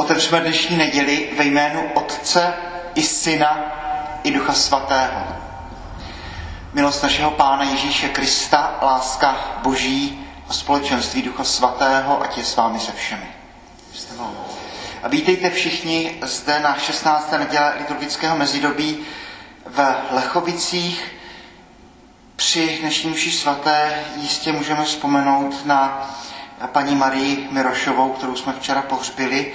Otevřeme dnešní neděli ve jménu Otce i Syna i Ducha Svatého. Milost našeho Pána Ježíše Krista, láska Boží a společenství Ducha Svatého, ať je s vámi se všemi. A vítejte všichni zde na 16. neděle liturgického mezidobí v Lechovicích. Při dnešním mši svaté jistě můžeme vzpomenout na paní Marii Mirošovou, kterou jsme včera pohřbili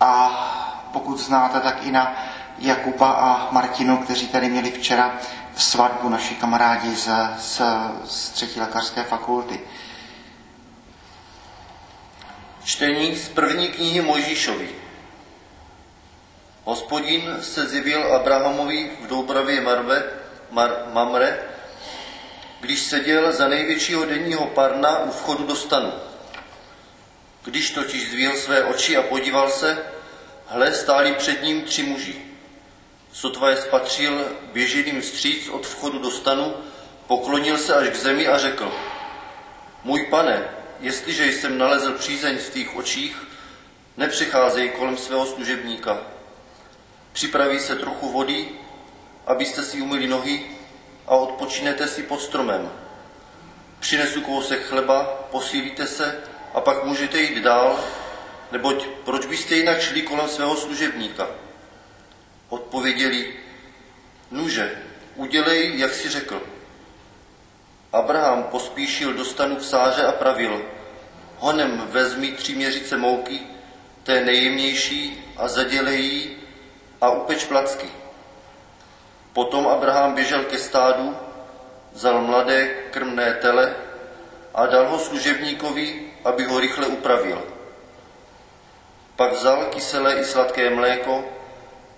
a pokud znáte, tak i na Jakuba a Martinu, kteří tady měli včera svatbu, naši kamarádi z, z, z třetí lékařské fakulty. Čtení z první knihy Mojžíšovi. Hospodin se zjevil Abrahamovi v Doubravě Marve, Mar, Mamre, když seděl za největšího denního parna u vchodu do stanu. Když totiž zvíl své oči a podíval se, hle, stáli před ním tři muži. Sotva je spatřil, běžel jim vstříc od vchodu do stanu, poklonil se až k zemi a řekl, můj pane, jestliže jsem nalezl přízeň v tvých očích, nepřicházej kolem svého služebníka. Připraví se trochu vody, abyste si umyli nohy a odpočinete si pod stromem. Přinesu kousek chleba, posílíte se a pak můžete jít dál, neboť proč byste jinak šli kolem svého služebníka? Odpověděli, nuže, udělej, jak si řekl. Abraham pospíšil do stanu k sáře a pravil, honem vezmi tři měřice mouky, té nejjemnější, a zadělej ji a upeč placky. Potom Abraham běžel ke stádu, vzal mladé krmné tele a dal ho služebníkovi, aby ho rychle upravil. Pak vzal kyselé i sladké mléko,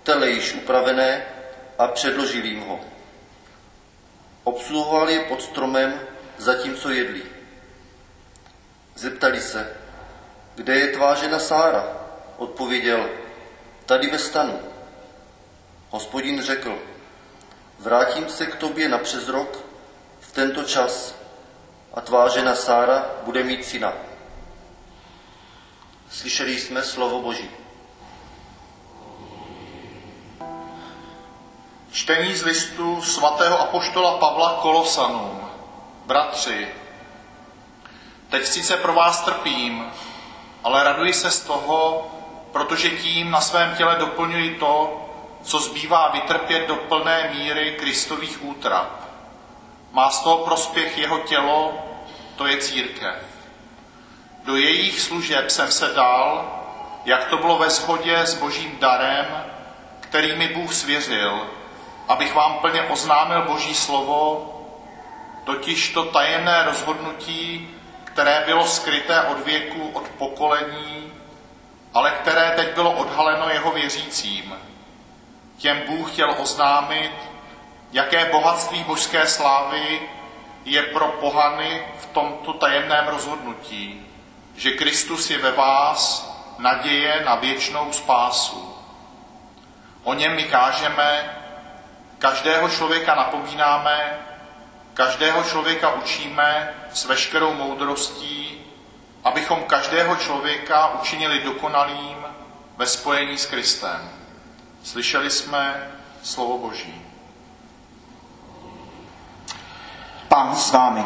tele již upravené a předložil jim ho. Obsluhoval je pod stromem, zatímco jedli. Zeptali se, kde je tvá žena Sára? Odpověděl, tady ve stanu. Hospodin řekl, vrátím se k tobě na přes rok v tento čas a tvá žena Sára bude mít syna. Slyšeli jsme slovo Boží. Čtení z listu svatého apoštola Pavla Kolosanům. Bratři, teď sice pro vás trpím, ale raduji se z toho, protože tím na svém těle doplňuji to, co zbývá vytrpět do plné míry Kristových útrap. Má z toho prospěch jeho tělo, to je církev. Do jejich služeb jsem se dal, jak to bylo ve shodě s božím darem, který mi Bůh svěřil, abych vám plně oznámil boží slovo, totiž to tajemné rozhodnutí, které bylo skryté od věku, od pokolení, ale které teď bylo odhaleno jeho věřícím. Těm Bůh chtěl oznámit, jaké bohatství božské slávy je pro pohany v tomto tajemném rozhodnutí, že Kristus je ve vás naděje na věčnou spásu. O něm my kážeme, každého člověka napomínáme, každého člověka učíme s veškerou moudrostí, abychom každého člověka učinili dokonalým ve spojení s Kristem. Slyšeli jsme slovo Boží. Pán s vámi.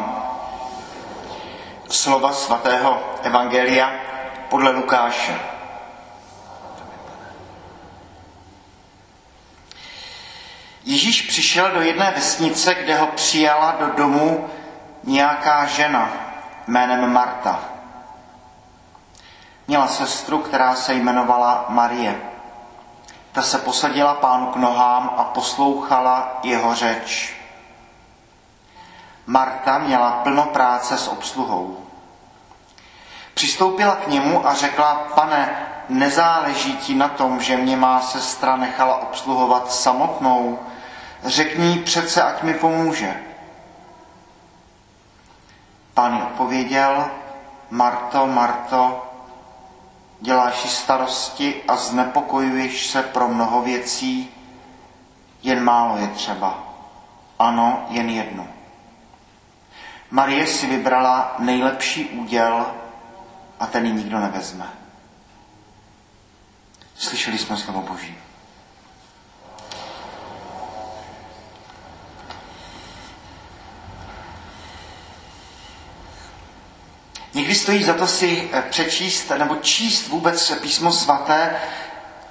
Slova svatého Evangelia podle Lukáše. Ježíš přišel do jedné vesnice, kde ho přijala do domu nějaká žena jménem Marta. Měla sestru, která se jmenovala Marie. Ta se posadila pánu k nohám a poslouchala jeho řeč. Marta měla plno práce s obsluhou. Přistoupila k němu a řekla, pane, nezáleží ti na tom, že mě má sestra nechala obsluhovat samotnou. Řekni přece, ať mi pomůže. Pán odpověděl, Marto, Marto, děláš si starosti a znepokojuješ se pro mnoho věcí, jen málo je třeba. Ano, jen jedno. Marie si vybrala nejlepší úděl a ten ji nikdo nevezme. Slyšeli jsme slovo Boží. Někdy stojí za to si eh, přečíst nebo číst vůbec písmo svaté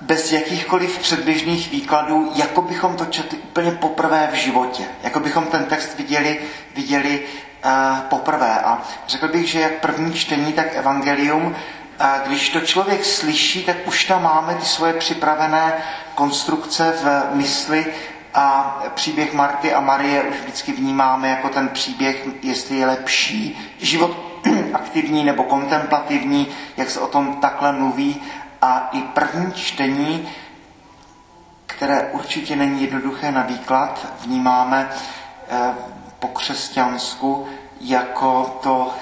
bez jakýchkoliv předběžných výkladů, jako bychom to četli úplně poprvé v životě. Jako bychom ten text viděli, viděli poprvé. A řekl bych, že jak první čtení, tak evangelium, uh, když to člověk slyší, tak už tam máme ty svoje připravené konstrukce v mysli a příběh Marty a Marie už vždycky vnímáme jako ten příběh, jestli je lepší život aktivní nebo kontemplativní, jak se o tom takhle mluví. A i první čtení, které určitě není jednoduché na výklad, vnímáme eh, po křesťansku jako to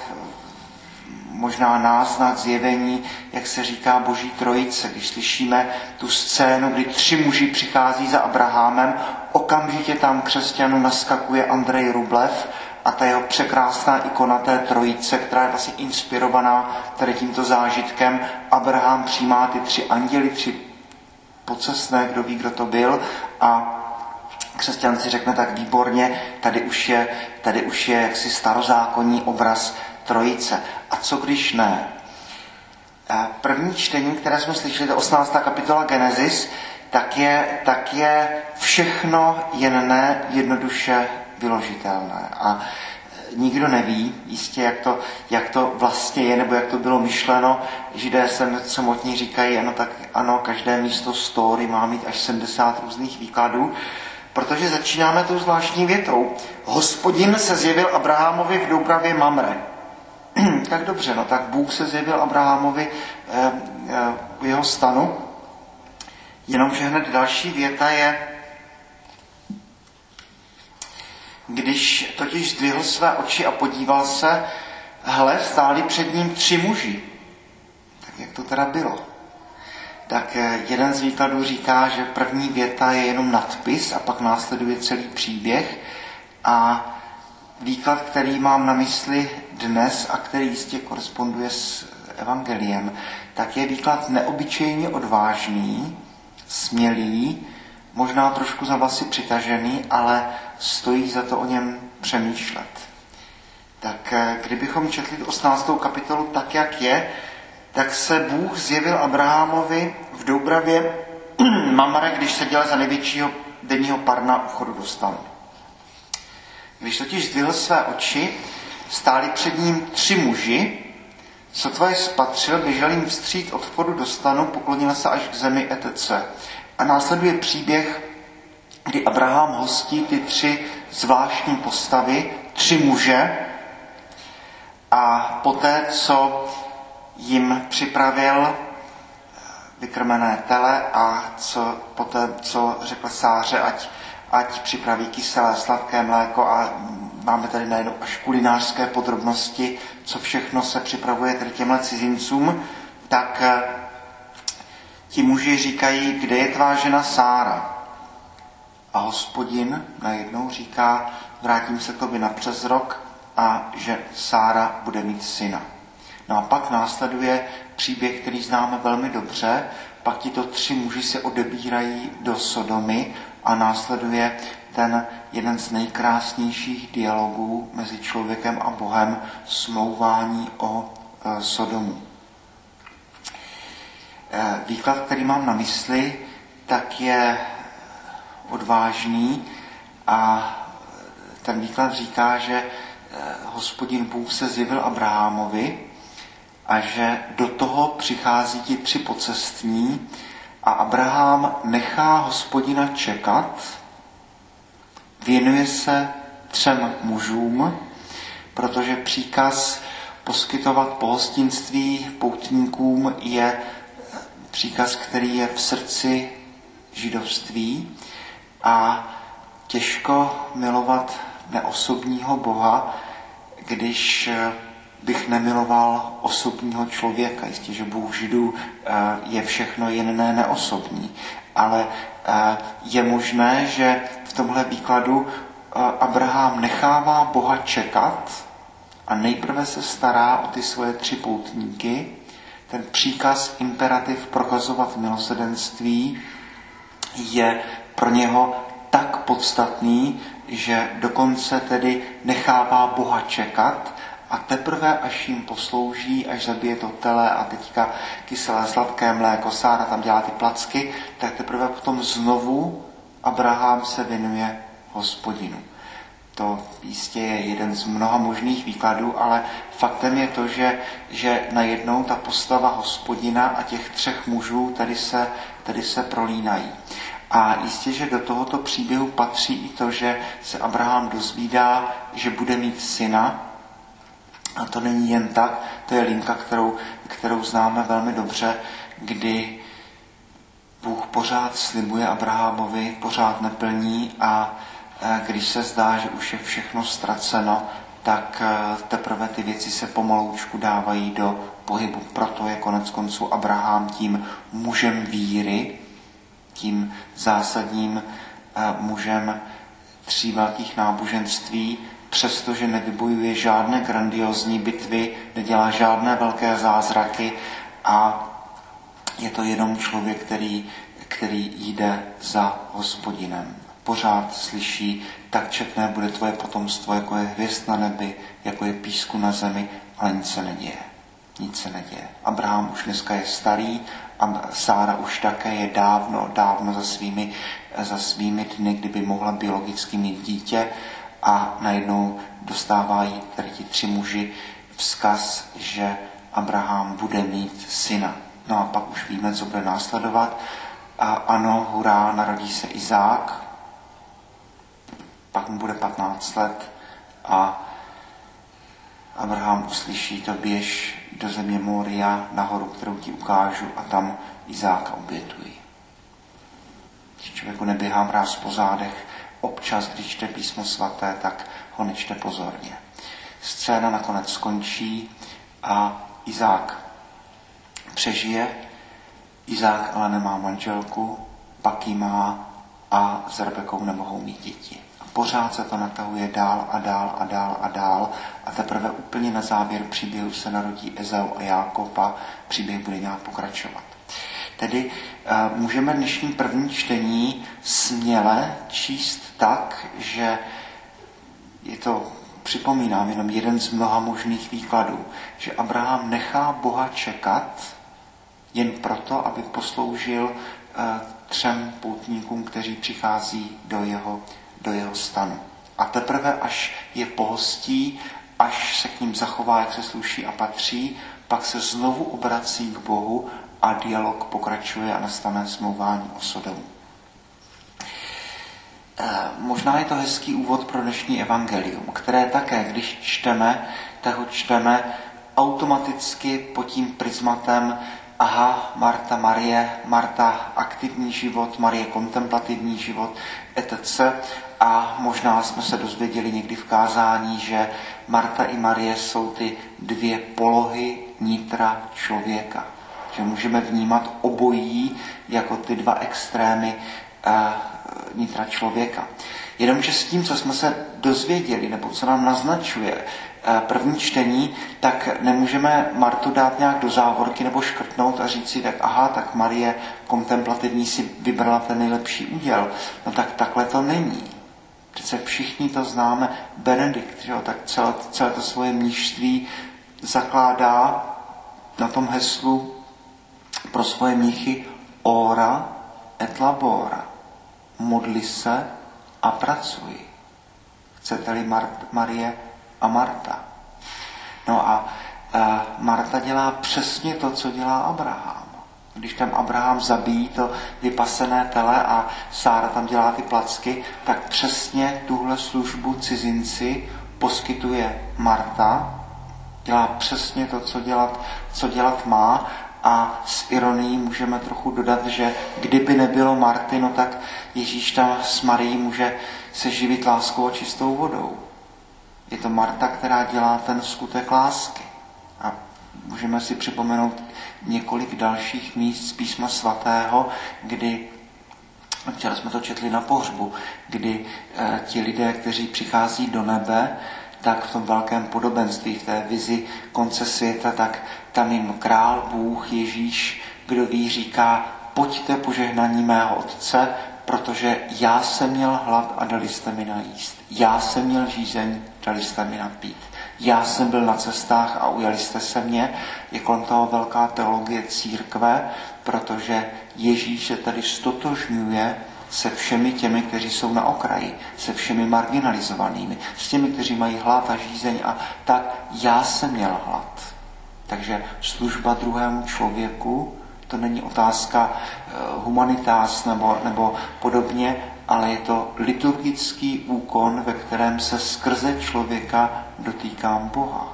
možná náznak zjevení, jak se říká Boží trojice. Když slyšíme tu scénu, kdy tři muži přichází za Abrahamem, okamžitě tam křesťanu naskakuje Andrej Rublev a ta jeho překrásná ikona té trojice, která je vlastně inspirovaná tady tímto zážitkem. Abraham přijímá ty tři anděly, tři pocesné, kdo ví, kdo to byl a křesťan si řekne tak výborně, tady už je, tady už je jaksi starozákonní obraz trojice. A co když ne? První čtení, které jsme slyšeli, to 18. kapitola Genesis, tak je, tak je všechno jen ne jednoduše vyložitelné. A nikdo neví jistě, jak to, jak to vlastně je, nebo jak to bylo myšleno. Židé se samotní říkají, ano, tak ano, každé místo story má mít až 70 různých výkladů, protože začínáme tou zvláštní větou. Hospodin se zjevil Abrahamovi v Doubravě Mamre. tak dobře, no tak Bůh se zjevil Abrahamovi eh, eh, v jeho stanu, jenomže hned další věta je, Když totiž zdvihl své oči a podíval se, hle, stáli před ním tři muži. Tak jak to teda bylo? Tak eh, jeden z výkladů říká, že první věta je jenom nadpis a pak následuje celý příběh. A výklad, který mám na mysli dnes a který jistě koresponduje s evangeliem, tak je výklad neobyčejně odvážný, smělý, možná trošku za vlasy přitažený, ale stojí za to o něm přemýšlet. Tak eh, kdybychom četli 18. kapitolu tak, jak je, tak se Bůh zjevil Abrahamovi v Doubravě Mamare, když seděl za největšího denního parna u vchodu do stanu. Když totiž zdvihl své oči, stáli před ním tři muži, sotva je spatřil, běžel jim vstříc od vchodu do stanu, poklonil se až k zemi etc. A následuje příběh, kdy Abraham hostí ty tři zvláštní postavy, tři muže, a poté, co jim připravil vykrmené tele a co, poté, co řekl Sáře, ať, ať připraví kyselé sladké mléko a máme tady najednou až kulinářské podrobnosti, co všechno se připravuje tady těmhle cizincům, tak ti muži říkají, kde je tvá žena Sára? A hospodin najednou říká, vrátím se k tobě na přes rok a že Sára bude mít syna. No a pak následuje příběh, který známe velmi dobře, pak tito tři muži se odebírají do Sodomy a následuje ten jeden z nejkrásnějších dialogů mezi člověkem a Bohem, smlouvání o e, Sodomu. Eh, výklad, který mám na mysli, tak je odvážný a ten výklad říká, že eh, hospodin Bůh se zjevil Abrahamovi a že do toho přichází ti tři pocestní a Abraham nechá hospodina čekat, věnuje se třem mužům, protože příkaz poskytovat pohostinství poutníkům je příkaz, který je v srdci židovství a těžko milovat neosobního Boha, když eh, bych nemiloval osobního člověka. Jistě, že Bůh Židů eh, je všechno ne neosobní, ale eh, je možné, že v tomhle výkladu Abraham nechává Boha čekat a nejprve se stará o ty svoje tři poutníky, ten příkaz, imperativ prokazovat milosedenství je pro něho tak podstatný, že dokonce tedy nechává Boha čekat a teprve, až jim poslouží, až zabije to tele a teďka kyselé sladké mléko, Sára tam dělá ty placky, tak teprve potom znovu Abraham se věnuje hospodinu. To jistě je jeden z mnoha možných výkladů, ale faktem je to, že, že najednou ta postava hospodina a těch třech mužů tady se, tady se prolínají. A jistě, že do tohoto příběhu patří i to, že se Abraham dozvídá, že bude mít syna. A to není jen tak, to je linka, kterou, kterou známe velmi dobře, kdy Bůh pořád slibuje Abrahamovi, pořád neplní a e, když se zdá, že už je všechno ztraceno, tak e, teprve ty věci se pomaloučku dávají do pohybu. Proto je konec konců Abraham tím mužem víry, tím zásadním eh, mužem tří velkých náboženství, přestože nevybojuje žádné grandiozní bitvy, nedělá žádné velké zázraky a je to jenom člověk, který, který jde za hospodinem. Pořád slyší, tak četné bude tvoje potomstvo, jako je hvězd na nebi, jako je písku na zemi, ale nic se neděje. Nic se neděje. Abraham už dneska je starý a Sára už také je dávno, dávno za svými, za svými dny, kdyby mohla biologicky mít dítě a najednou dostávají tady ti tři muži vzkaz, že Abraham bude mít syna. No a pak už víme, co bude následovat. A ano, hurá, narodí se Izák, pak mu bude 15 let a Abraham uslyší to běž do země Moria nahoru, kterou ti ukážu a tam Izáka obětuji. Když člověku neběhá mráz po zádech, občas, když čte písmo svaté, tak ho nečte pozorně. Scéna nakonec skončí a Izák přežije. Izák ale nemá manželku, pak ji má a s Rebekou nemohou mít děti pořád se to natahuje dál a dál a dál a dál a teprve úplně na závěr příběhu se narodí Ezau a Jákob a příběh bude nějak pokračovat. Tedy uh, můžeme dnešní první čtení směle číst tak, že je to, připomínám, jenom jeden z mnoha možných výkladů, že Abraham nechá Boha čekat jen proto, aby posloužil uh, třem poutníkům, kteří přichází do jeho do jeho stanu. A teprve až je pohostí, až se k ním zachová, jak se sluší a patří, pak se znovu obrací k Bohu a dialog pokračuje a nastane smlouvání o Sodomu. E, možná je to hezký úvod pro dnešní evangelium, které také, když čteme, tak ho čteme automaticky pod tím prismatem aha, Marta, Marie, Marta aktivní život, Marie kontemplativní život, etc. A možná jsme se dozvěděli někdy v kázání, že Marta i Marie jsou ty dvě polohy nitra člověka. Že můžeme vnímat obojí jako ty dva extrémy uh, nitra člověka. Jenomže s tím, co jsme se dozvěděli, nebo co nám naznačuje uh, první čtení, tak nemůžeme Martu dát nějak do závorky nebo škrtnout a říct si, tak aha, tak Marie kontemplativní si vybrala ten nejlepší úděl. No tak takhle to není. Přece všichni to známe. Benedikt, že jo, tak celé, celé to svoje mnížství zakládá na tom heslu pro svoje mnichy ora et labora. Modli se a pracuj. Chcete-li Mart, Marie a Marta. No a e, Marta dělá přesně to, co dělá Abraham. Když tam Abraham zabíjí to vypasené tele a Sára tam dělá ty placky, tak přesně tuhle službu cizinci poskytuje Marta, dělá přesně to, co dělat, co dělat má a s ironií můžeme trochu dodat, že kdyby nebylo Marty, no tak Ježíš tam s Marií může se živit láskou a čistou vodou. Je to Marta, která dělá ten skutek lásky. A můžeme si připomenout několik dalších míst z písma svatého, kdy Včera jsme to četli na pohřbu, kdy e, ti lidé, kteří přichází do nebe, tak v tom velkém podobenství, v té vizi konce světa, tak tam jim král, Bůh, Ježíš, kdo ví, říká, pojďte požehnaní mého otce, protože já jsem měl hlad a dali jste mi najíst. Já jsem měl žízeň, dali jste mi napít. Já jsem byl na cestách a ujali jste se mě. Je kolem toho velká teologie církve, protože Ježíš se tady stotožňuje se všemi těmi, kteří jsou na okraji, se všemi marginalizovanými, s těmi, kteří mají hlad a žízeň a tak já jsem měl hlad. Takže služba druhému člověku, to není otázka eh, humanitás nebo, nebo podobně, ale je to liturgický úkon, ve kterém se skrze člověka dotýkám Boha.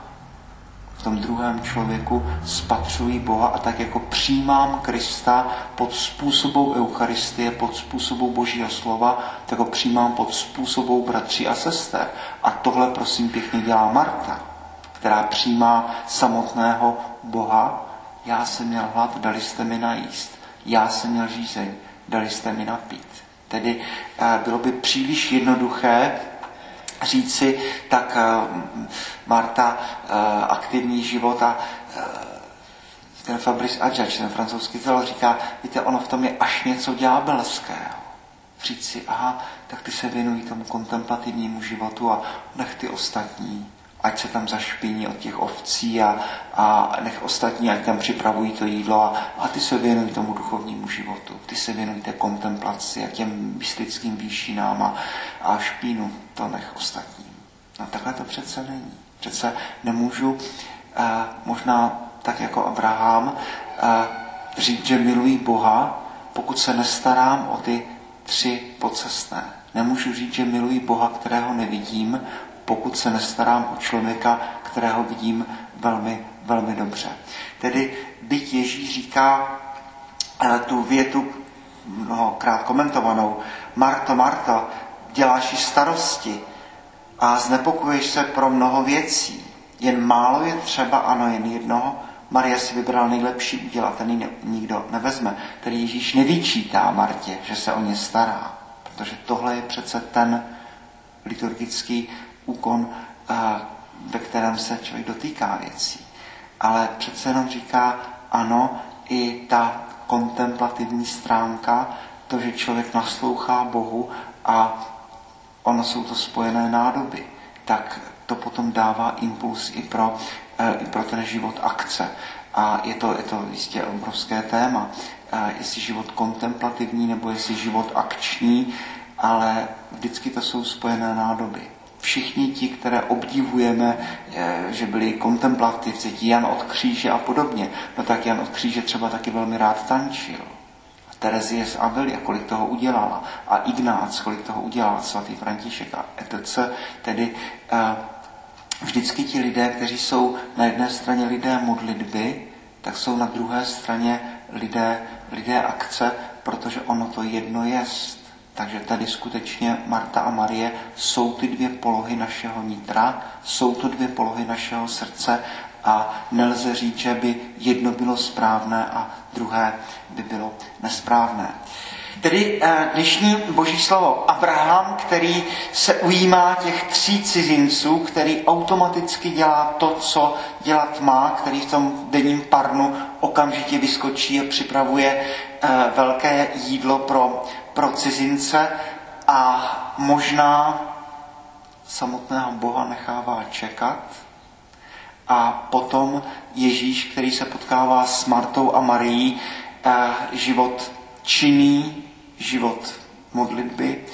Tom druhém člověku spatřují Boha a tak jako přijímám Krista pod způsobou Eucharistie, pod způsobou Božího slova, tak ho přijímám pod způsobou bratří a sester. A tohle prosím pěkně dělá Marta, která přijímá samotného Boha. Já jsem měl hlad, dali jste mi najíst. Já jsem měl žízeň, dali jste mi napít. Tedy eh, bylo by příliš jednoduché říci, tak eh, Marta, eh, aktivní život a ten Fabrice Adjac, ten francouzský teolog, říká, víte, ono v tom je až něco ďábelského. Říct si, aha, tak ty se věnují tomu kontemplativnímu životu a nech ty ostatní ať se tam zašpiní od těch ovcí a, a nech ostatní, ať tam připravují to jídlo a, a ty se věnují tomu duchovnímu životu. Ty se věnují té kontemplaci a těm mystickým výšinám a, a špínu, to nech ostatním. No takhle to přece není. Přece nemůžu eh, možná tak jako Abraham eh, říct, že miluji Boha, pokud se nestarám o ty tři pocestné. Nemůžu říct, že miluji Boha, kterého nevidím, pokud se nestarám o člověka, kterého vidím velmi, velmi dobře. Tedy byť Ježíš říká eh, tu větu mnohokrát komentovanou, Marto, Marto, děláš si starosti a znepokuješ se pro mnoho věcí. Jen málo je třeba, ano, jen jednoho. Maria si vybrala nejlepší úděl a ten ji nikdo nevezme. Tedy Ježíš nevyčítá Martě, že se o ně stará, protože tohle je přece ten liturgický úkon, ve kterém se člověk dotýká věcí. Ale přece jenom říká, ano, i ta kontemplativní stránka, to, že člověk naslouchá Bohu a ono jsou to spojené nádoby, tak to potom dává impuls i pro, e, i pro ten život akce. A je to, je to jistě obrovské téma, e, jestli život kontemplativní nebo jestli život akční, ale vždycky to jsou spojené nádoby všichni ti, které obdivujeme, eh, že byli kontemplativci, ti Jan od kříže a podobně, no tak Jan od kříže třeba taky velmi rád tančil. Terezie z Avelia, kolik toho udělala. A Ignác, kolik toho udělal, svatý František a etc. Tedy eh, vždycky ti lidé, kteří jsou na jedné straně lidé modlitby, tak jsou na druhé straně lidé, lidé akce, protože ono to jedno jest. Takže tady skutečně Marta a Marie jsou ty dvě polohy našeho nitra, jsou to dvě polohy našeho srdce a nelze říct, že by jedno bylo správné a druhé by bylo nesprávné. Tedy eh, dnešní boží slovo Abraham, který se ujímá těch tří cizinců, který automaticky dělá to, co dělat má, který v tom denním parnu okamžitě vyskočí a připravuje eh, velké jídlo pro pro cizince a možná samotného Boha nechává čekat. A potom Ježíš, který se potkává s Martou a Marií, eh, život činný, život modlitby.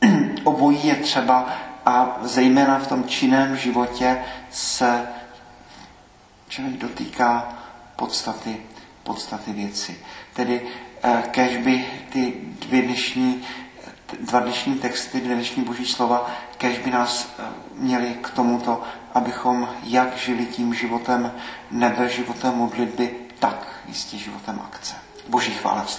Obojí je třeba a zejména v tom činném životě se člověk dotýká podstaty, podstaty věci. Tedy kež by ty dvě dnešní, dva dnešní texty, dvě dnešní boží slova, kež by nás eh, měli k tomuto, abychom jak žili tím životem nebe, životem modlitby, tak jistě životem akce. Boží chvále v